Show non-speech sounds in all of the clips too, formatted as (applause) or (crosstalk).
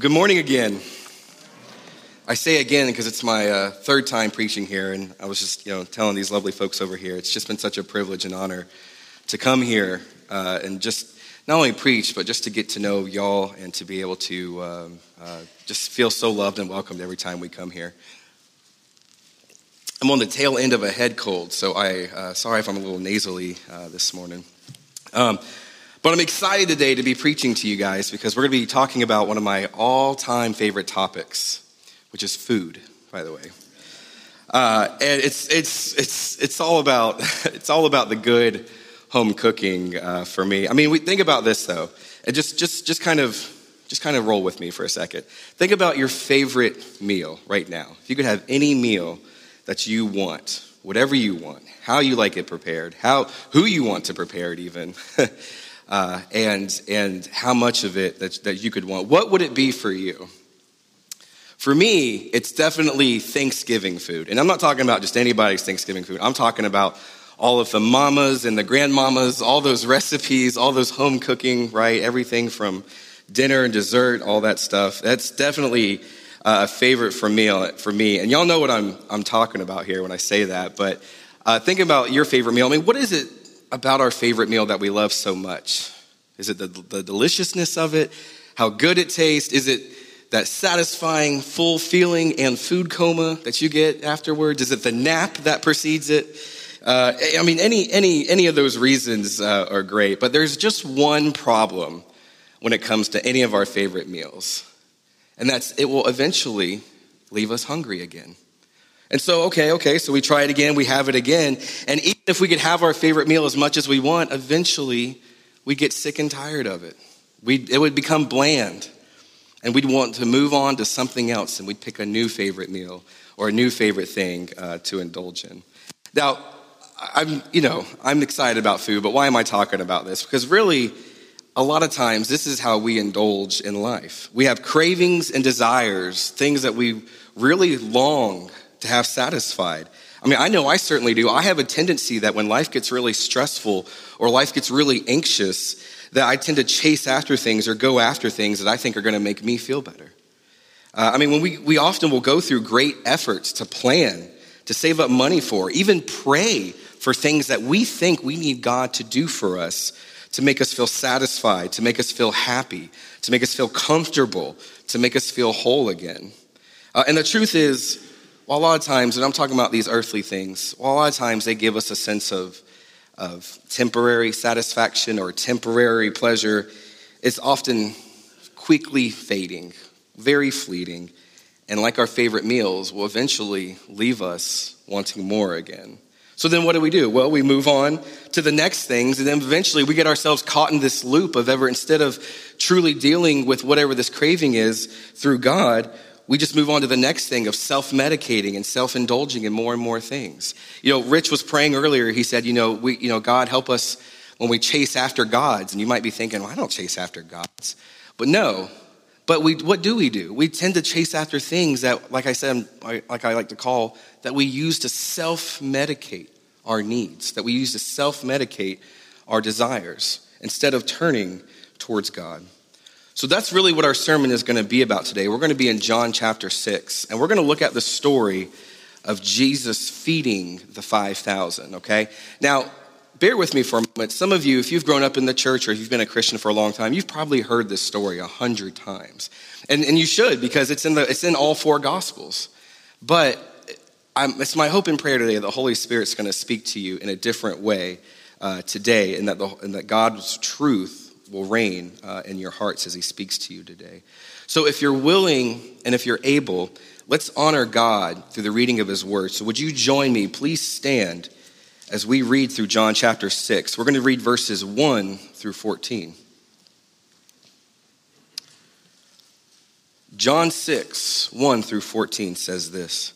Good morning again. I say again because it's my uh, third time preaching here, and I was just you know telling these lovely folks over here. It's just been such a privilege and honor to come here uh, and just not only preach, but just to get to know y'all and to be able to um, uh, just feel so loved and welcomed every time we come here. I'm on the tail end of a head cold, so I uh, sorry if I'm a little nasally uh, this morning. Um, but I'm excited today to be preaching to you guys because we're going to be talking about one of my all time favorite topics, which is food, by the way. Uh, and it's, it's, it's, it's, all about, (laughs) it's all about the good home cooking uh, for me. I mean, we, think about this though, and just, just, just, kind of, just kind of roll with me for a second. Think about your favorite meal right now. If you could have any meal that you want, whatever you want, how you like it prepared, how, who you want to prepare it even. (laughs) uh, and, and how much of it that, that you could want. What would it be for you? For me, it's definitely Thanksgiving food. And I'm not talking about just anybody's Thanksgiving food. I'm talking about all of the mamas and the grandmamas, all those (laughs) recipes, all those home cooking, right? Everything from dinner and dessert, all that stuff. That's definitely uh, a favorite for me. For me, and y'all know what I'm I'm talking about here when I say that. But uh, think about your favorite meal. I mean, what is it about our favorite meal that we love so much? Is it the, the deliciousness of it? How good it tastes? Is it that satisfying, full feeling and food coma that you get afterwards? Is it the nap that precedes it? Uh, I mean, any, any, any of those reasons uh, are great, but there's just one problem when it comes to any of our favorite meals, and that's it will eventually leave us hungry again. And so, okay, okay, so we try it again, we have it again. And even if we could have our favorite meal as much as we want, eventually we get sick and tired of it. we it would become bland. And we'd want to move on to something else, and we'd pick a new favorite meal or a new favorite thing uh, to indulge in. Now, I'm, you know, I'm excited about food, but why am I talking about this? Because really, a lot of times, this is how we indulge in life. We have cravings and desires, things that we really long to have satisfied. I mean, I know I certainly do. I have a tendency that when life gets really stressful or life gets really anxious, that I tend to chase after things or go after things that I think are going to make me feel better. Uh, I mean, when we, we often will go through great efforts to plan, to save up money for, even pray for things that we think we need God to do for us to make us feel satisfied, to make us feel happy, to make us feel comfortable, to make us feel whole again. Uh, and the truth is, a lot of times, and I'm talking about these earthly things, a lot of times they give us a sense of, of temporary satisfaction or temporary pleasure. It's often quickly fading, very fleeting, and like our favorite meals, will eventually leave us wanting more again. So then what do we do? Well, we move on to the next things, and then eventually we get ourselves caught in this loop of ever, instead of truly dealing with whatever this craving is through God, we just move on to the next thing of self medicating and self indulging in more and more things. You know, Rich was praying earlier. He said, you know, we, you know, God help us when we chase after gods. And you might be thinking, well, I don't chase after gods. But no, but we, what do we do? We tend to chase after things that, like I said, like I like to call, that we use to self medicate our needs, that we use to self medicate our desires instead of turning towards God. So that's really what our sermon is going to be about today. We're going to be in John chapter 6, and we're going to look at the story of Jesus feeding the 5,000, okay? Now, bear with me for a moment. Some of you, if you've grown up in the church or if you've been a Christian for a long time, you've probably heard this story a hundred times. And, and you should because it's in, the, it's in all four Gospels. But I'm, it's my hope and prayer today that the Holy Spirit's going to speak to you in a different way uh, today and that, the, and that God's truth will reign uh, in your hearts as he speaks to you today. So, if you're willing and if you're able, let's honor God through the reading of his word. So, would you join me? Please stand as we read through John chapter 6. We're going to read verses 1 through 14. John 6, 1 through 14 says this.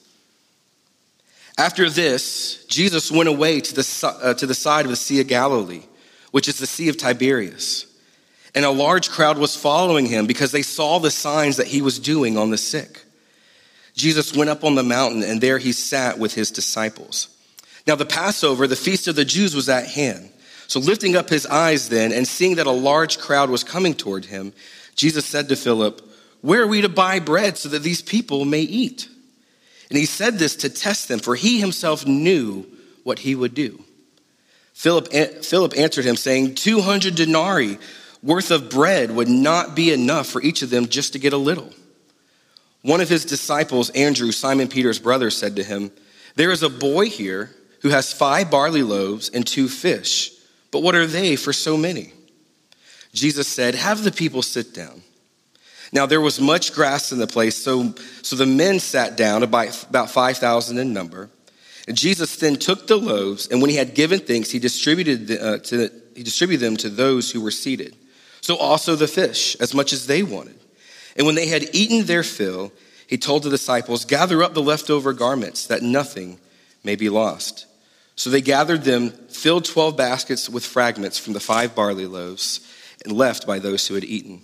After this, Jesus went away to the, uh, to the side of the Sea of Galilee, which is the Sea of Tiberias. And a large crowd was following him because they saw the signs that he was doing on the sick. Jesus went up on the mountain, and there he sat with his disciples. Now, the Passover, the feast of the Jews, was at hand. So, lifting up his eyes then, and seeing that a large crowd was coming toward him, Jesus said to Philip, Where are we to buy bread so that these people may eat? And he said this to test them, for he himself knew what he would do. Philip, Philip answered him, saying, 200 denarii worth of bread would not be enough for each of them just to get a little. One of his disciples, Andrew, Simon Peter's brother, said to him, There is a boy here who has five barley loaves and two fish, but what are they for so many? Jesus said, Have the people sit down. Now there was much grass in the place, so, so the men sat down, about, about 5,000 in number. And Jesus then took the loaves, and when he had given thanks, he distributed, the, uh, to, he distributed them to those who were seated. So also the fish, as much as they wanted. And when they had eaten their fill, he told the disciples, Gather up the leftover garments, that nothing may be lost. So they gathered them, filled 12 baskets with fragments from the five barley loaves, and left by those who had eaten.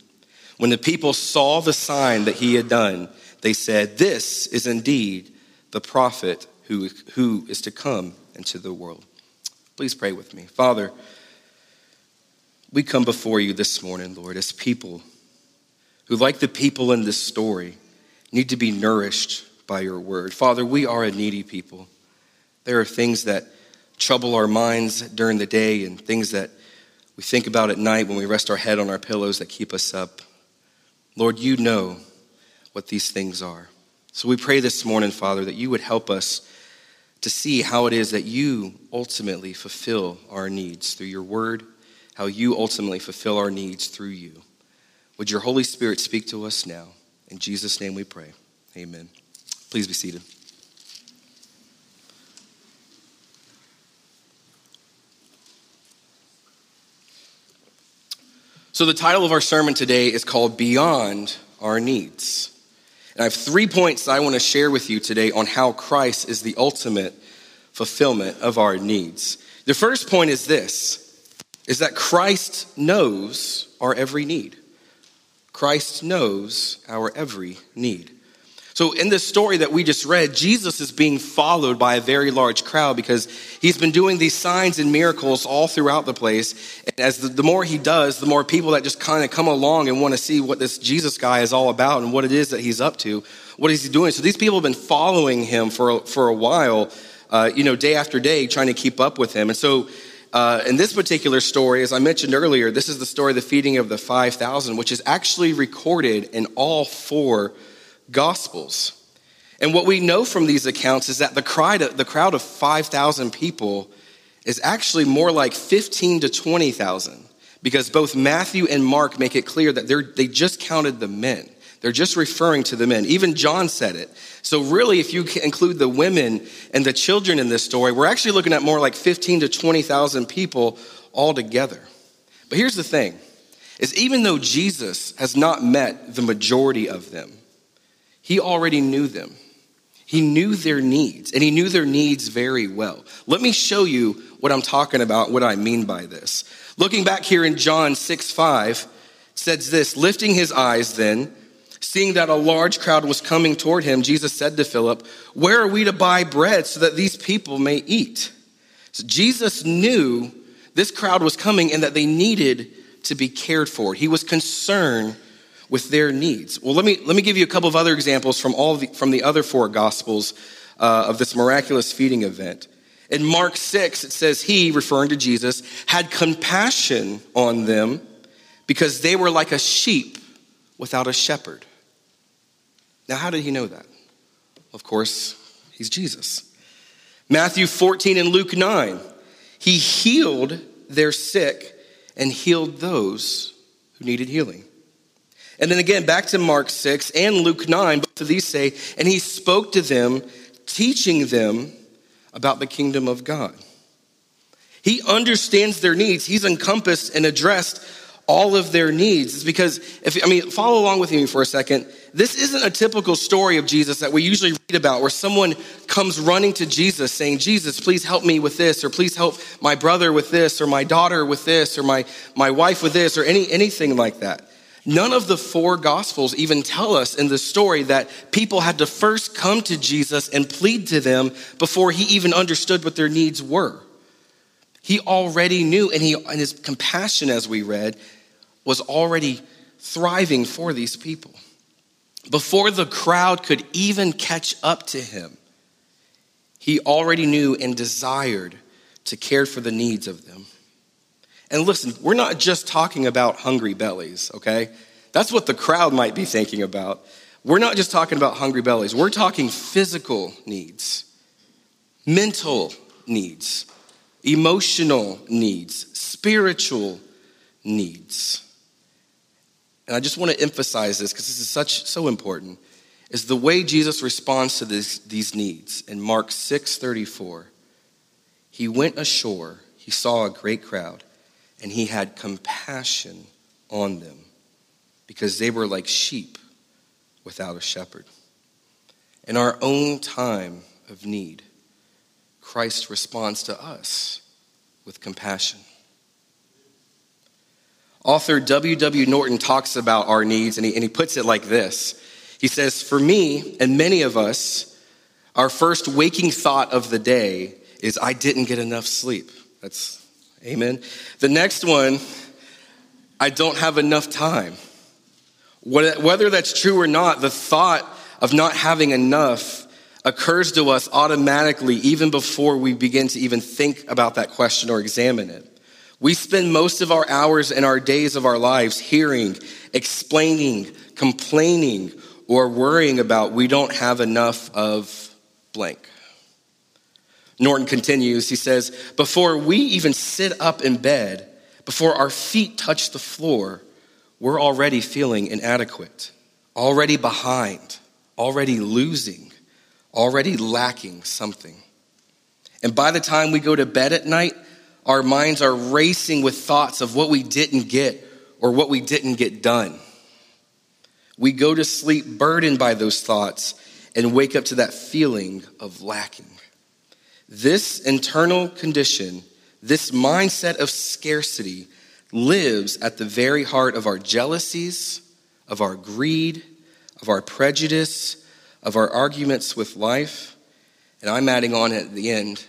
When the people saw the sign that he had done, they said, This is indeed the prophet who, who is to come into the world. Please pray with me. Father, we come before you this morning, Lord, as people who, like the people in this story, need to be nourished by your word. Father, we are a needy people. There are things that trouble our minds during the day and things that we think about at night when we rest our head on our pillows that keep us up. Lord, you know what these things are. So we pray this morning, Father, that you would help us to see how it is that you ultimately fulfill our needs through your word, how you ultimately fulfill our needs through you. Would your Holy Spirit speak to us now? In Jesus' name we pray. Amen. Please be seated. So, the title of our sermon today is called Beyond Our Needs. And I have three points I want to share with you today on how Christ is the ultimate fulfillment of our needs. The first point is this is that Christ knows our every need. Christ knows our every need. So, in this story that we just read, Jesus is being followed by a very large crowd because he's been doing these signs and miracles all throughout the place. And as the, the more he does, the more people that just kind of come along and want to see what this Jesus guy is all about and what it is that he's up to. What is he doing? So, these people have been following him for, for a while, uh, you know, day after day, trying to keep up with him. And so, uh, in this particular story, as I mentioned earlier, this is the story of the feeding of the 5,000, which is actually recorded in all four Gospels. And what we know from these accounts is that the crowd, the crowd of 5,000 people is actually more like 15 to 20,000 because both Matthew and Mark make it clear that they just counted the men. They're just referring to the men. Even John said it. So, really, if you include the women and the children in this story, we're actually looking at more like 15 to 20,000 people altogether. But here's the thing is even though Jesus has not met the majority of them, he already knew them. He knew their needs, and he knew their needs very well. Let me show you what I'm talking about, what I mean by this. Looking back here in John 6 5, says this Lifting his eyes then, seeing that a large crowd was coming toward him, Jesus said to Philip, Where are we to buy bread so that these people may eat? So Jesus knew this crowd was coming and that they needed to be cared for. He was concerned with their needs. Well, let me, let me give you a couple of other examples from, all the, from the other four gospels uh, of this miraculous feeding event. In Mark 6, it says, He, referring to Jesus, had compassion on them because they were like a sheep without a shepherd. Now, how did he know that? Of course, he's Jesus. Matthew 14 and Luke 9, he healed their sick and healed those who needed healing. And then again, back to Mark 6 and Luke 9, both of these say, and he spoke to them, teaching them about the kingdom of God. He understands their needs. He's encompassed and addressed all of their needs. It's because, if I mean, follow along with me for a second. This isn't a typical story of Jesus that we usually read about where someone comes running to Jesus saying, Jesus, please help me with this, or please help my brother with this, or my daughter with this, or my, my wife with this, or any, anything like that. None of the four gospels even tell us in the story that people had to first come to Jesus and plead to them before he even understood what their needs were. He already knew, and, he, and his compassion, as we read, was already thriving for these people. Before the crowd could even catch up to him, he already knew and desired to care for the needs of them. And listen, we're not just talking about hungry bellies, okay? That's what the crowd might be thinking about. We're not just talking about hungry bellies, we're talking physical needs, mental needs, emotional needs, spiritual needs. And I just want to emphasize this because this is such so important is the way Jesus responds to this, these needs. In Mark 6:34, he went ashore, he saw a great crowd, and he had compassion on them because they were like sheep without a shepherd. In our own time of need, Christ responds to us with compassion. Author W.W. Norton talks about our needs, and he, and he puts it like this He says, For me and many of us, our first waking thought of the day is, I didn't get enough sleep. That's amen. The next one, I don't have enough time. Whether that's true or not, the thought of not having enough occurs to us automatically even before we begin to even think about that question or examine it. We spend most of our hours and our days of our lives hearing, explaining, complaining, or worrying about we don't have enough of blank. Norton continues, he says, Before we even sit up in bed, before our feet touch the floor, we're already feeling inadequate, already behind, already losing, already lacking something. And by the time we go to bed at night, our minds are racing with thoughts of what we didn't get or what we didn't get done. We go to sleep burdened by those thoughts and wake up to that feeling of lacking. This internal condition, this mindset of scarcity, lives at the very heart of our jealousies, of our greed, of our prejudice, of our arguments with life. And I'm adding on at the end,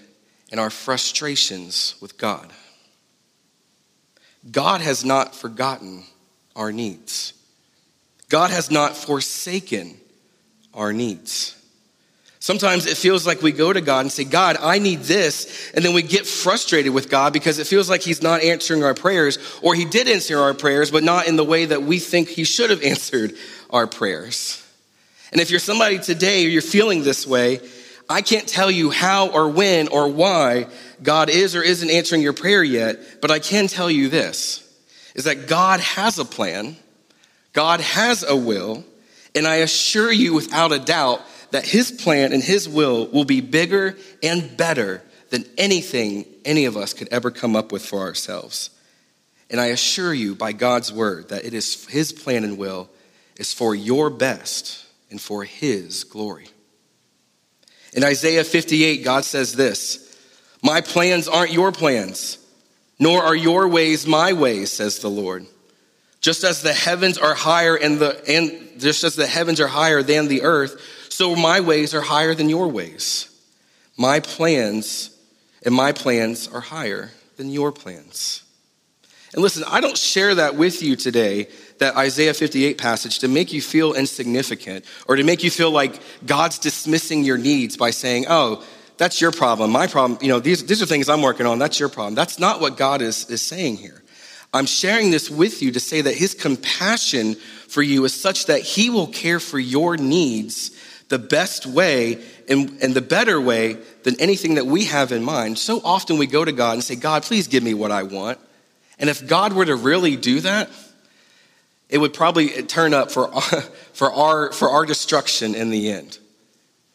and our frustrations with God. God has not forgotten our needs. God has not forsaken our needs. Sometimes it feels like we go to God and say, God, I need this. And then we get frustrated with God because it feels like He's not answering our prayers, or He did answer our prayers, but not in the way that we think He should have (laughs) answered our prayers. And if you're somebody today or you're feeling this way, I can't tell you how or when or why God is or isn't answering your prayer yet, but I can tell you this is that God has a plan, God has a will, and I assure you without a doubt that his plan and his will will be bigger and better than anything any of us could ever come up with for ourselves. And I assure you by God's word that it is his plan and will is for your best and for his glory. In Isaiah 58, God says this My plans aren't your plans, nor are your ways my ways, says the Lord. Just as the heavens are higher and the and just as the heavens are higher than the earth, so my ways are higher than your ways. My plans and my plans are higher than your plans. And listen, I don't share that with you today, that Isaiah 58 passage, to make you feel insignificant or to make you feel like God's dismissing your needs by saying, oh, that's your problem. My problem, you know, these, these are things I'm working on. That's your problem. That's not what God is, is saying here. I'm sharing this with you to say that his compassion for you is such that he will care for your needs the best way and, and the better way than anything that we have in mind. So often we go to God and say, God, please give me what I want. And if God were to really do that, it would probably turn up for, (laughs) for, our, for our destruction in the end.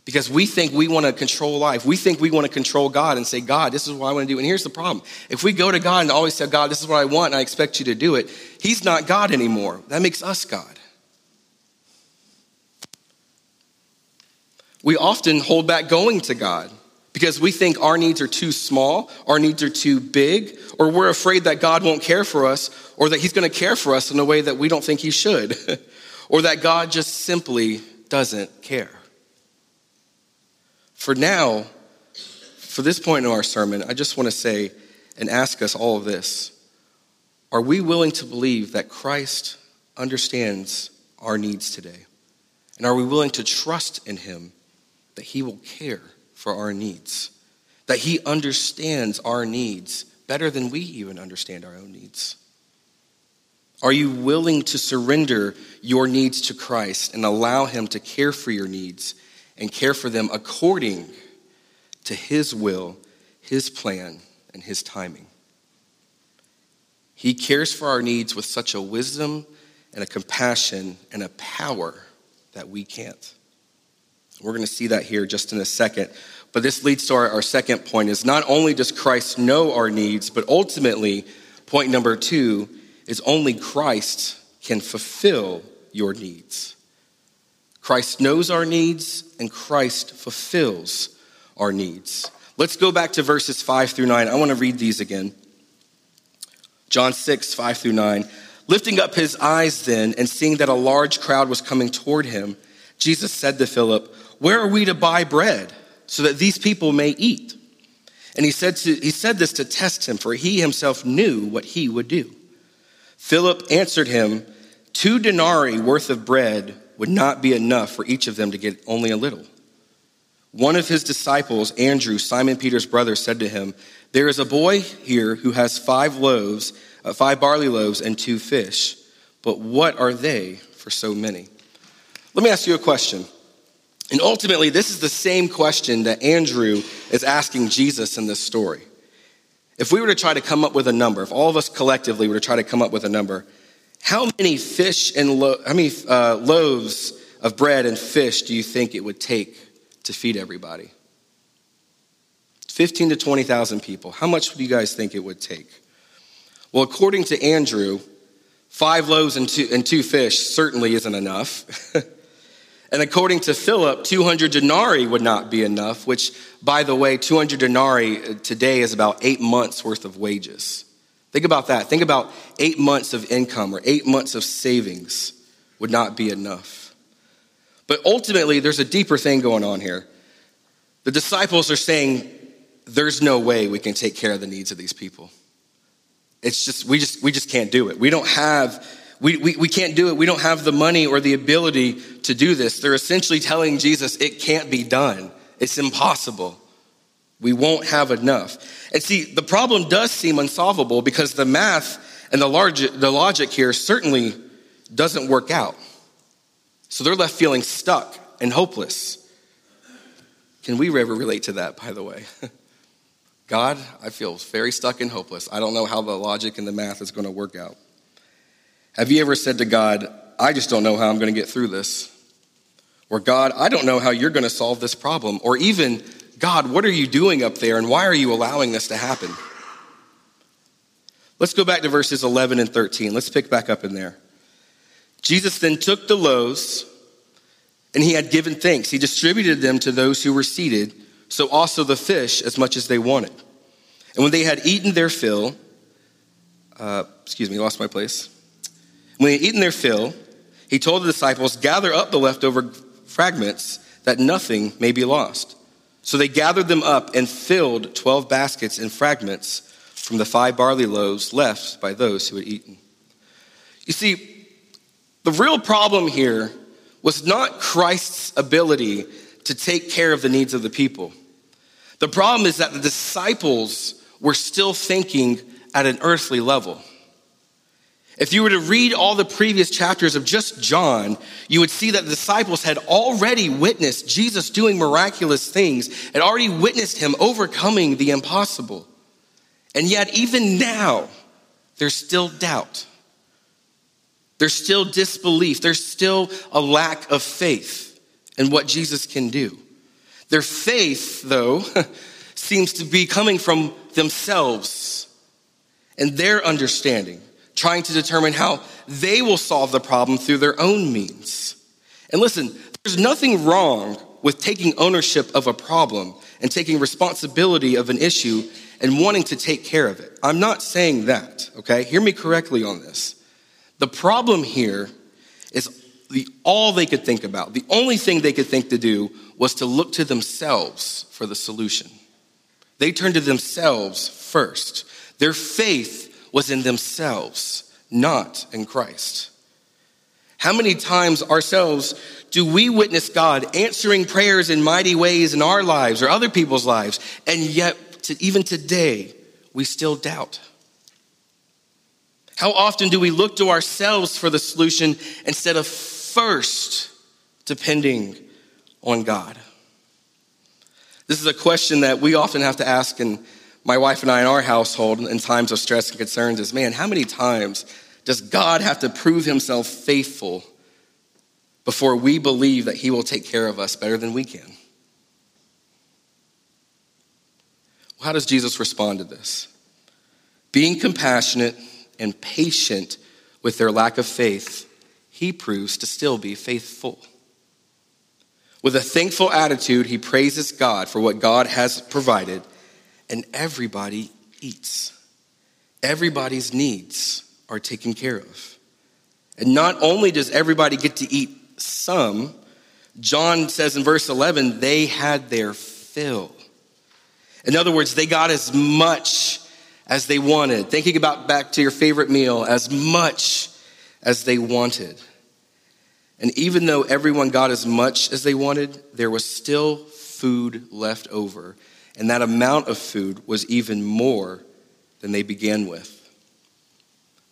Because we think we want to control life. We think we want to control God and say, God, this is what I want to do. And here's the problem. If we go to God and always say, God, this is what I want and I expect you to do it, He's not God anymore. That makes us God. we often hold back going to God because we think our needs are too small, our needs are too big, or we're afraid that God won't care for us, or that He's going to care for us in a way that we don't think He should, (laughs) or that God just simply doesn't care. For now, for this point in our sermon, I just want to say and ask us all of this Are we willing to believe that Christ understands our needs today? And are we willing to trust in Him that He will care for our needs? That He understands our needs better than we even understand our own needs? Are you willing to surrender your needs to Christ and allow Him to care for your needs and care for them according to His will, His plan, and His timing? He cares for our needs with such a wisdom and a compassion and a power that we can't. We're going to see that here just in a second. But this leads to our, our second point is not only does Christ know our needs, but ultimately, point number two is only Christ can fulfill your needs. Christ knows our needs and Christ fulfills our needs. Let's go back to verses 5 through 9. I want to read these again. John 6, 5 through 9. Lifting up his eyes then and seeing that a large crowd was coming toward him, Jesus said to Philip, Where are we to buy bread so that these people may eat? And he said, to, he said this to test him, for he himself knew what he would do. Philip answered him, Two denarii worth of bread would not be enough for each of them to get only a little. One of his disciples, Andrew, Simon Peter's brother, said to him, There is a boy here who has five loaves, uh, five barley loaves, and two fish. But what are they for so many? Let me ask you a question. And ultimately, this is the same question that Andrew is asking Jesus in this story. If we were to try to come up with a number, if all of us collectively were to try to come up with a number, how many fish and lo- how many uh, loaves of bread and fish do you think it would take to feed everybody? 15 to 20,000 people. How much do you guys think it would take? Well, according to Andrew, five loaves and two, and two fish certainly isn't enough. (laughs) And according to Philip, 200 denarii would not be enough, which, by the way, 200 denarii uh, today is about eight months worth of wages. Think about that. Think about eight months of income or eight months of savings would not be enough. But ultimately, there's a deeper thing going on here. The disciples are saying, there's no way we can take care of the needs of these people. It's just, we just, we just can't do it. We don't have we, we, we can't do it. We don't have the money or the ability to do this. They're essentially telling Jesus it can't be done. It's impossible. We won't have enough. And see, the problem does seem unsolvable because the math and the, large, the logic here certainly doesn't work out. So they're left feeling stuck and hopeless. Can we ever relate to that, by the way? (laughs) God, I feel very stuck and hopeless. I don't know how the logic and the math is going to work out. Have you ever said to God, I just don't know how I'm going to get through this? Or, God, I don't know how you're going to solve this problem. Or even, God, what are you doing up there and why are you allowing this to happen? Let's go back to verses 11 and 13. Let's pick back up in there. Jesus then took the loaves and he had given thanks. He distributed them to those who were seated, so also the fish as much as they wanted. And when they had eaten their fill, uh, excuse me, lost my place. When they had eaten their fill, he told the disciples, Gather up the leftover fragments that nothing may be lost. So they gathered them up and filled 12 baskets and fragments from the five barley loaves left by those who had eaten. You see, the real problem here was not Christ's ability to take care of the needs of the people. The problem is that the disciples were still thinking at an earthly level. If you were to read all the previous chapters of just John, you would see that the disciples had already witnessed Jesus doing miraculous things, had already witnessed him overcoming the impossible. And yet, even now, there's still doubt. There's still disbelief. There's still a lack of faith in what Jesus can do. Their faith, though, (laughs) seems to be coming from themselves and their understanding trying to determine how they will solve the problem through their own means. And listen, there's nothing wrong with taking ownership of a problem and taking responsibility of an issue and wanting to take care of it. I'm not saying that, okay? Hear me correctly on this. The problem here is the all they could think about, the only thing they could think to do was to look to themselves for the solution. They turned to themselves first. Their faith was in themselves, not in Christ. How many times ourselves do we witness God answering prayers in mighty ways in our lives or other people's lives, and yet to, even today we still doubt? How often do we look to ourselves for the solution instead of first depending on God? This is a question that we often have to ask, and my wife and I in our household in times of stress and concerns is man, how many times does God have to prove himself faithful before we believe that he will take care of us better than we can? How does Jesus respond to this? Being compassionate and patient with their lack of faith, he proves to still be faithful. With a thankful attitude, he praises God for what God has provided, and everybody eats. Everybody's needs are taken care of. And not only does everybody get to eat some, John says in verse 11, they had their fill. In other words, they got as much as they wanted. Thinking about back to your favorite meal, as much as they wanted. And even though everyone got as much as they wanted, there was still food left over. And that amount of food was even more than they began with.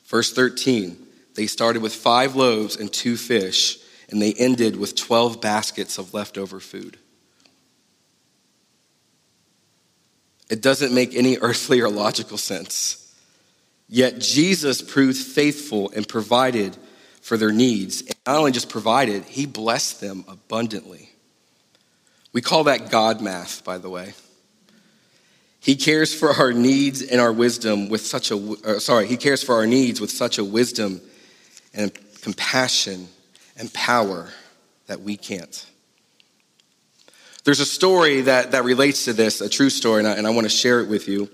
Verse 13, they started with five loaves and two fish, and they ended with 12 baskets of leftover food. It doesn't make any (laughs) earthly or logical sense. Yet Jesus proved faithful and provided for their needs. And not only just provided, he blessed them abundantly. We call that God math, by the way. He cares for our needs and our wisdom with such a, uh, sorry, he cares for our needs with such a wisdom and compassion and power that we can't. There's a story that, that relates to this, a true story, and I, and I want to share it with you.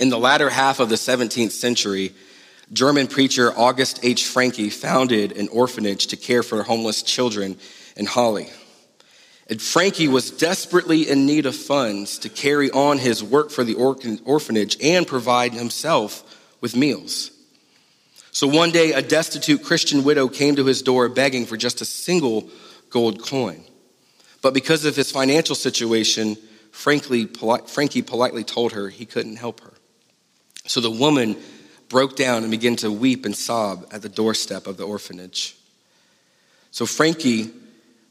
In the latter half of the 17th century, German preacher August H. Francke founded an orphanage to care for homeless children in Halle. And Francke was desperately in need of funds to carry on his work for the orphanage and provide himself with meals. So one day, a destitute Christian widow came to his door begging for just a single gold coin. But because of his financial situation, Frankie politely told her he couldn't help her. So the woman broke down and began to weep and sob at the doorstep of the orphanage. So Francke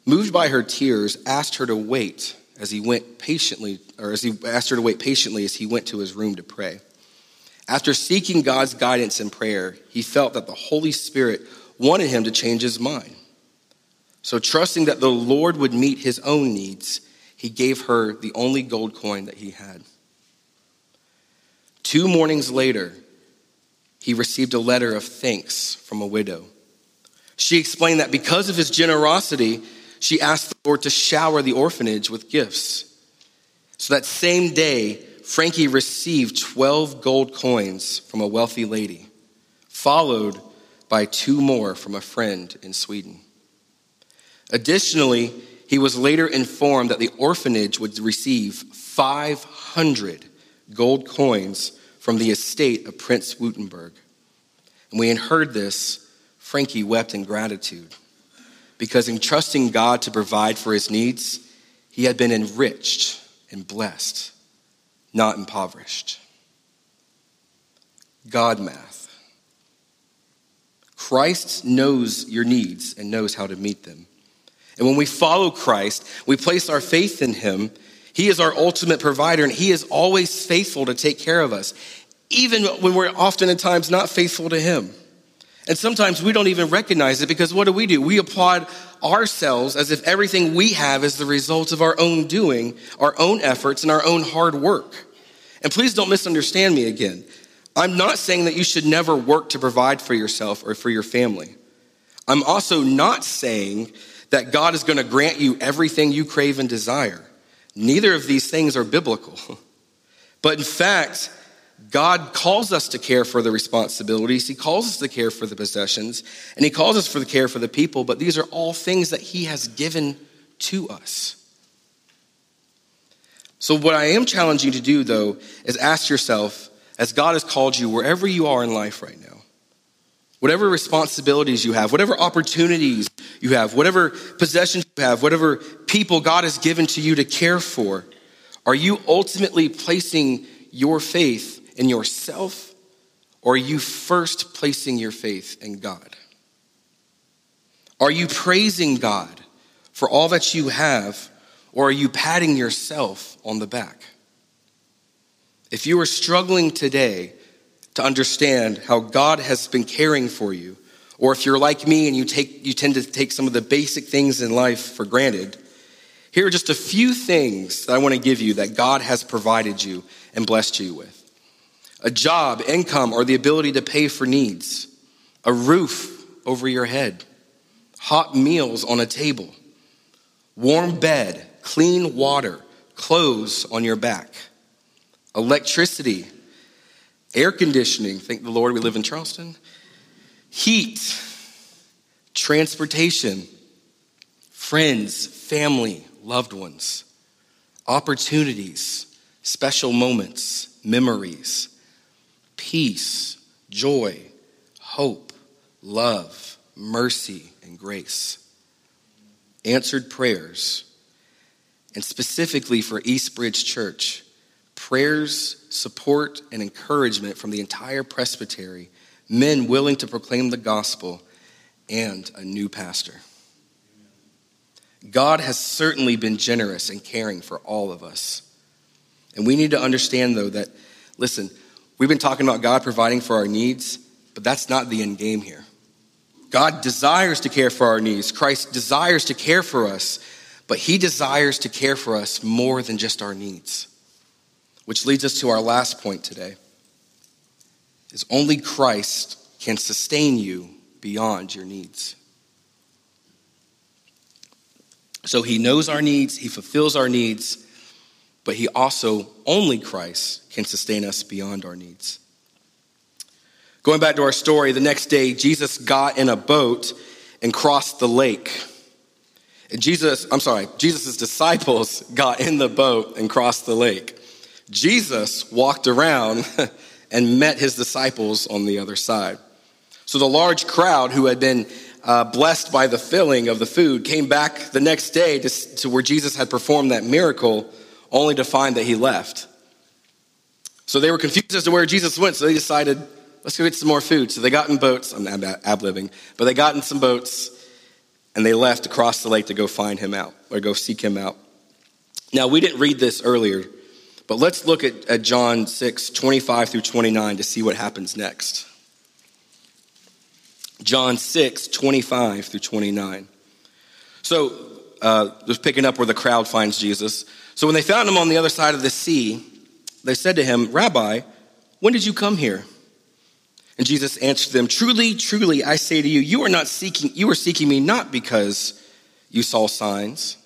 moved by her tears, asked her to wait as he went patiently, or as he asked her to wait patiently as he went to his room to pray. After seeking God's guidance in prayer, he felt that the Holy Spirit wanted him to change his mind. So, trusting that the Lord would meet his own needs, he gave her the only gold coin that he had. Two mornings later, he received a letter of thanks from a widow. She explained that because of his generosity, she asked the Lord to shower the orphanage with gifts. So that same day, Frankie received 12 gold coins from a wealthy lady, followed by two more from a friend in Sweden. Additionally, he was later informed that the orphanage would receive 500 gold coins from the estate of Prince Württemberg. And when he heard this, Frankie wept in gratitude because in trusting God to provide for his needs, he had been enriched and blessed, not impoverished. God math. Christ knows your needs and knows how to meet them. And when we follow Christ, we place our faith in him. He is our ultimate provider, and he is always faithful to take care of us, even when we're often at times not faithful to him. And sometimes we don't even recognize it because what do we do? We applaud ourselves as if everything we have is the result of our own doing, our own efforts, and our own hard work. And please don't misunderstand me again. I'm not saying that you should never work to provide for yourself or for your family. I'm also not saying that God is going to grant you everything you crave and desire. Neither of these things are biblical. (laughs) But in fact, God calls us to care for the responsibilities. He calls us to care for the possessions, and He calls us for the care for the people, but these are all things that He has given to us. So, what I am challenging you to do, though, is ask yourself, as God has called you wherever you are in life right now, whatever responsibilities you have, whatever opportunities you have, whatever possessions you have, whatever people God has given to you to care for, are you ultimately placing your faith in yourself or are you first placing your faith in God? Are you praising God for all that you have or are you patting yourself on the back? If you are struggling today to understand how God has been caring for you, or if you're like me and you, take, you tend to take some of the basic things in life for granted, here are just a few things that I want to give you that God has provided you and blessed you with a job, income, or the ability to pay for needs, a roof over your head, hot meals on a table, warm bed, clean water, clothes on your back, electricity, air conditioning. Thank the Lord we live in Charleston. Heat, transportation, friends, family, loved ones, opportunities, special moments, memories, peace, joy, hope, love, mercy, and grace. Answered prayers, and specifically for Eastbridge Church prayers, support, and encouragement from the entire presbytery, men willing to proclaim the gospel, and a new pastor. God has certainly been generous and caring for all of us. And we need to understand, though, that, listen, we've been talking about God providing for our needs, but that's not the end game here. God desires to care for our needs. Christ desires to care for us, but he desires to care for us more than just our needs. Which leads us to our last point today. Is only Christ can sustain you beyond your needs. So he knows our needs, he fulfills our needs, but he also, only Christ, can sustain us beyond our needs. Going back to our story, the next day, Jesus got in a boat and crossed the lake. Jesus, I'm sorry, Jesus' disciples (laughs) got in the boat and crossed the lake. Jesus walked around (laughs) and met his disciples on the other side. So the large crowd who had been uh, blessed by the filling of the food came back the next day to, to where Jesus had performed that miracle, only to find that he left. So they were confused as to where Jesus went, so they decided, let's go get some more food. So they got in boats, I'm ab living, but they got in some boats and they left across the lake to go find him out or go seek him out. Now, we didn't read this earlier, but let's look at, at John 6, 25 through 29 to see what happens next. John 6, 25 through 29. So, uh, just picking up where the crowd finds Jesus. So, when they found him on the other side of the sea, they said to him, Rabbi, when did you come here? And Jesus answered them, Truly, truly, I say to you, you are not seeking, you are seeking me not because you saw signs,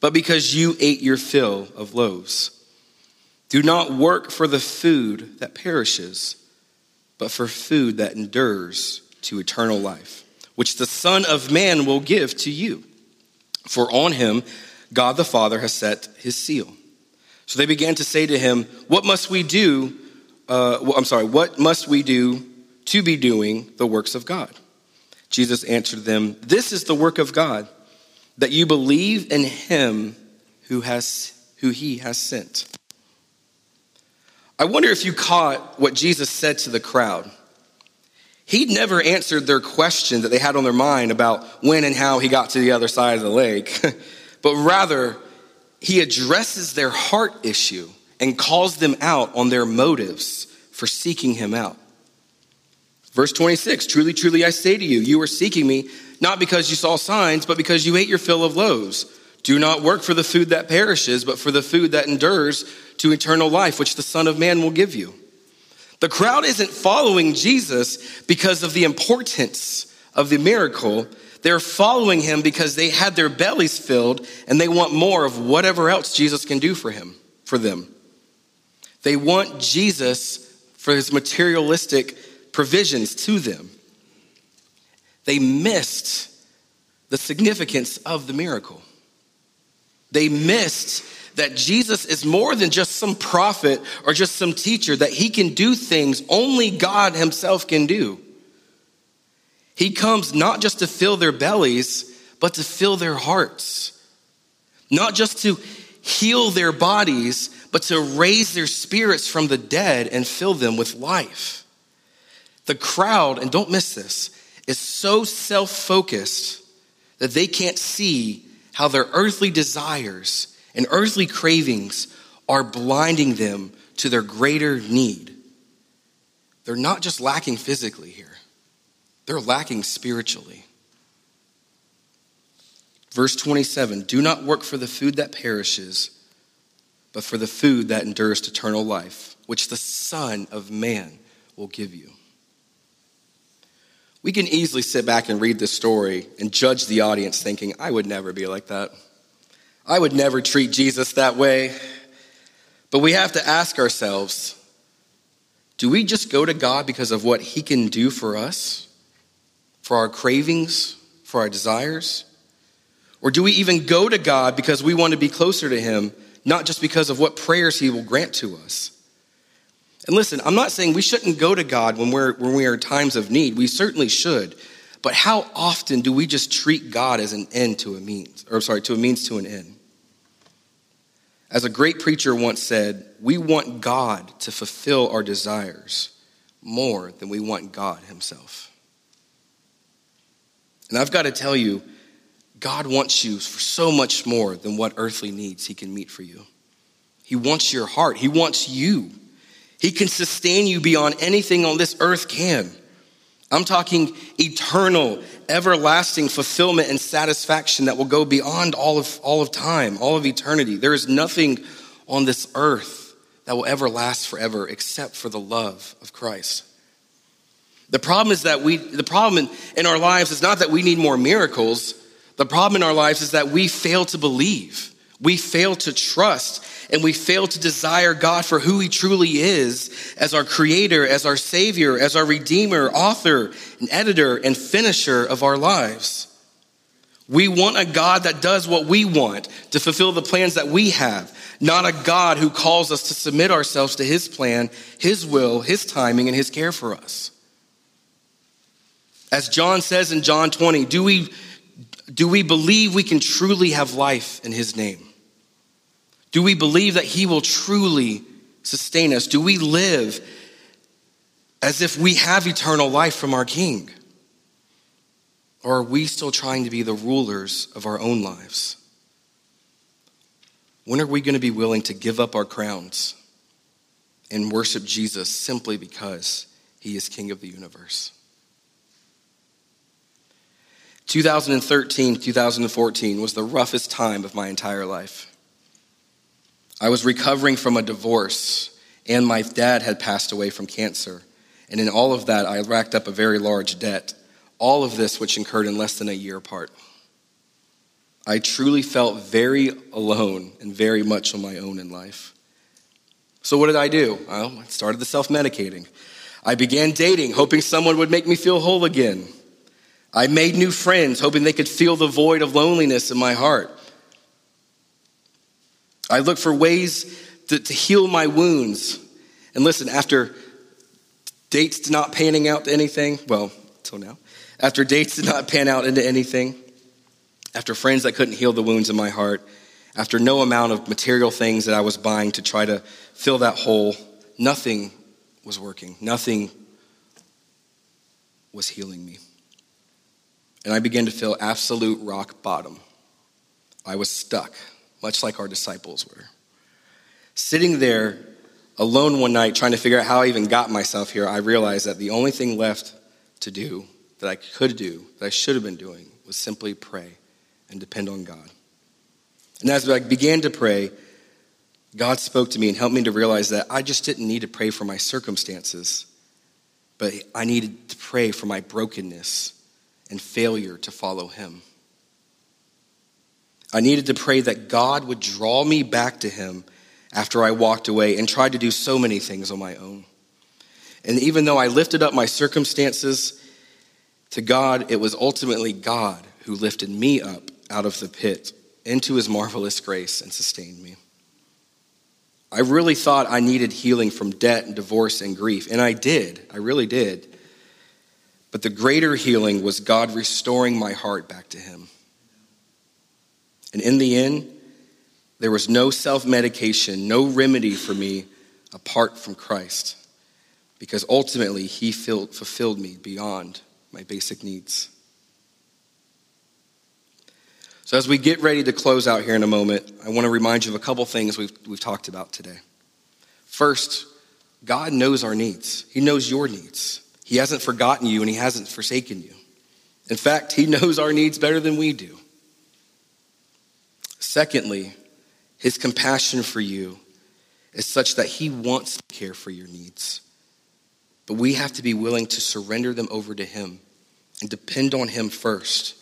but because you ate your fill of loaves. Do not work for the food that perishes, but for food that endures to eternal life, which the Son of Man will give to you. For on him God the Father has set his seal. So they began to say to him, What must we do? Uh, I'm sorry, what must we do to be doing the works of God? Jesus answered them, This is the work of God, that you believe in him who, has, who he has sent. I wonder if you caught what Jesus said to the crowd. He'd never answered their question that they had on their mind about when and how he got to the other side of the lake, (laughs) but rather, he addresses their heart issue and calls them out on their motives for seeking him out. Verse 26 Truly, truly, I say to you, you are seeking me not because you saw signs, but because you ate your fill of loaves. Do not work for the food that perishes, but for the food that endures to eternal life, which the Son of Man will give you. The crowd isn't following Jesus because of the importance of the miracle. They're following him because they had their bellies filled and they want more of whatever else Jesus can do for him, for them. They want Jesus for his materialistic provisions to them. They missed the significance of the miracle. They missed that Jesus is more than just some prophet or just some teacher, that he can do things only God himself can do. He comes not just to fill their bellies, but to fill their hearts. Not just to heal their bodies, but to raise their spirits from the dead and fill them with life. The crowd, and don't miss this, is so self focused that they can't see how their earthly desires and earthly cravings are blinding them to their greater need. They're not just lacking physically here, they're lacking spiritually. Verse 27 Do not work for the food that perishes, but for the food that endures eternal life, which the Son of Man will give you. We can easily sit back and read this story and judge the audience thinking, I would never be like that. I would never treat Jesus that way. But we have to ask ourselves do we just go to God because of what He can do for us, for our cravings, for our desires? Or do we even go to God because we want to be closer to Him, not just because of what prayers He will grant to us? And listen, I'm not saying we shouldn't go to God when we're when we are in times of need. We certainly should. But how often do we just treat God as an end to a means, or sorry, to a means to an end? As a great preacher once said, we want God to fulfill our desires more than we want God Himself. And I've got to tell you, God wants you for so much more than what earthly needs He can meet for you. He wants your heart, He wants you. He can sustain you beyond anything on this earth can. I'm talking eternal, everlasting fulfillment and satisfaction that will go beyond all of, all of time, all of eternity. There is nothing on this earth that will ever last forever except for the love of Christ. The problem is that we, the problem in, our lives is not that we need more miracles. The problem in our lives is that we fail to believe. We fail to trust and we fail to desire God for who He truly is as our Creator, as our Savior, as our Redeemer, author, and editor, and finisher of our lives. We want a God that does what we want to fulfill the plans that we have, not a God who calls us to submit ourselves to His plan, His will, His timing, and His care for us. As John says in John 20, do we, do we believe we can truly have life in His name? Do we believe that He will truly sustain us? Do we live as if we have eternal life from our King? Or are we still trying to be the rulers of our own lives? When are we going to be willing to give up our crowns and worship Jesus simply because He is King of the universe? 2013, 2014 was the roughest time of my entire life. I was recovering from a divorce, and my dad had passed away from cancer. And in all of that, I racked up a very large debt. All of this, which incurred in less than a year apart. I truly felt very alone and very much on my own in life. So, what did I do? Well, I started the self medicating. I began dating, hoping someone would make me feel whole again. I made new friends, hoping they could feel the void of loneliness in my heart. I looked for ways to, to heal my wounds. And listen, after dates not panning out to anything, well, till now, after dates did not pan out into anything, after friends that couldn't heal the wounds in my heart, after no amount of material things that I was buying to try to fill that hole, nothing was working. Nothing was healing me. And I began to feel absolute rock bottom. I was stuck much like our disciples were. Sitting there alone one night trying to figure out how I even got myself here, I realized that the only thing left to do that I could do, that I should have been doing, was simply pray and depend on God. And as I began to pray, God spoke to me and helped me to realize that I just didn't need to pray for my circumstances, but I needed to pray for my brokenness and failure to follow Him. I needed to pray that God would draw me back to Him after I walked away and tried to do so many things on my own. And even though I lifted up my circumstances to God, it was ultimately God who lifted me up out of the pit into His marvelous grace and sustained me. I really thought I needed healing from debt and divorce and grief, and I did. I really did. But the greater healing was God restoring my heart back to Him. And in the end, there was no self medication, no remedy for me apart from Christ, because ultimately He fulfilled me beyond my basic needs. So, as we get ready to close out here in a moment, I want to remind you of a couple things we've, we've talked about today. First, God knows our needs, He knows your needs. He hasn't forgotten you and He hasn't forsaken you. In fact, He (laughs) knows our needs better than we do. Secondly, His compassion for you is such that He wants to care for your needs. But we have to be willing to surrender them over to Him and depend on Him first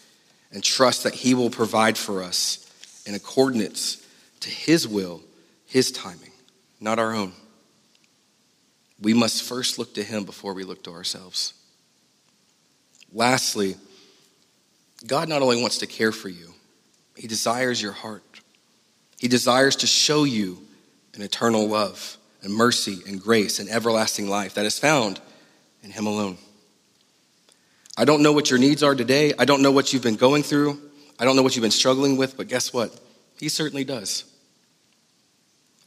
and trust that He will provide for us in accordance to His will, His timing, not our own. We must first look to Him before we look to ourselves. Lastly, God not only wants to care for you, He desires your heart. He desires to show you an eternal love and mercy and grace and everlasting life that is found in Him alone. I don't know what your needs are today. I don't know what you've been going through. I don't know what you've been struggling with, but guess what? He certainly does.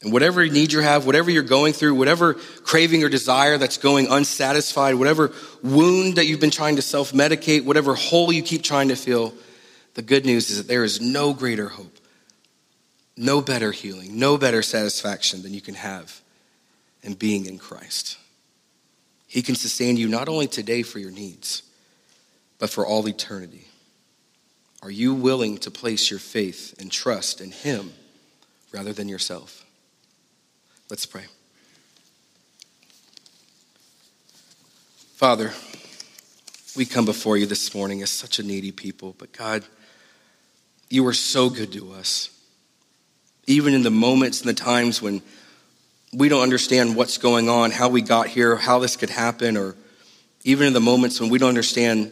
And whatever need you have, whatever you're going through, whatever craving or desire that's going unsatisfied, whatever wound that you've been trying to self medicate, whatever hole you keep trying to fill, the good news is that there is no greater hope, no better healing, no better satisfaction than you can have in being in Christ. He can sustain you not only today for your needs, but for all eternity. Are you willing to place your faith and trust in Him rather than yourself? Let's pray. Father, we come before you this morning as such a needy people, but God, you are so good to us. Even in the moments and the times when we don't understand what's going on, how we got here, how this could happen, or even in the moments when we don't understand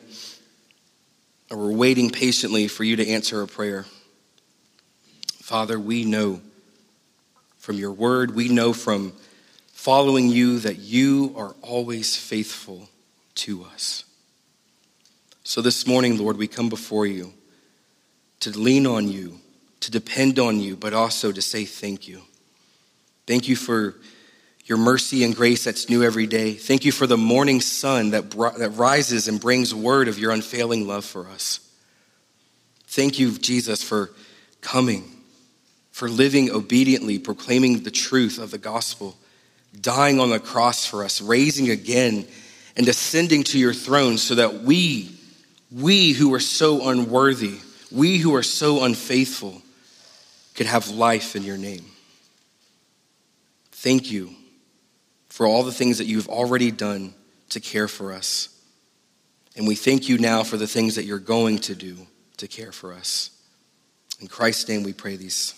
or we're waiting patiently for you to answer a prayer. Father, we know from your word, we know from following you that you are always faithful to us. So this morning, Lord, we come before you to lean on you, to depend on you, but also to say thank you. Thank you for your mercy and grace that's new every day. Thank you for the morning sun that, that rises and brings word of your unfailing love for us. Thank you, Jesus, for coming, for living obediently, proclaiming the truth of the gospel, dying on the cross for us, raising again, and ascending to your throne so that we, we who are so unworthy, we who are so unfaithful, could have life in your name. Thank you for all the things that you've already done to care for us. And we thank you now for the things that you're going to do to care for us. In Christ's name we pray these.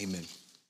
Amen.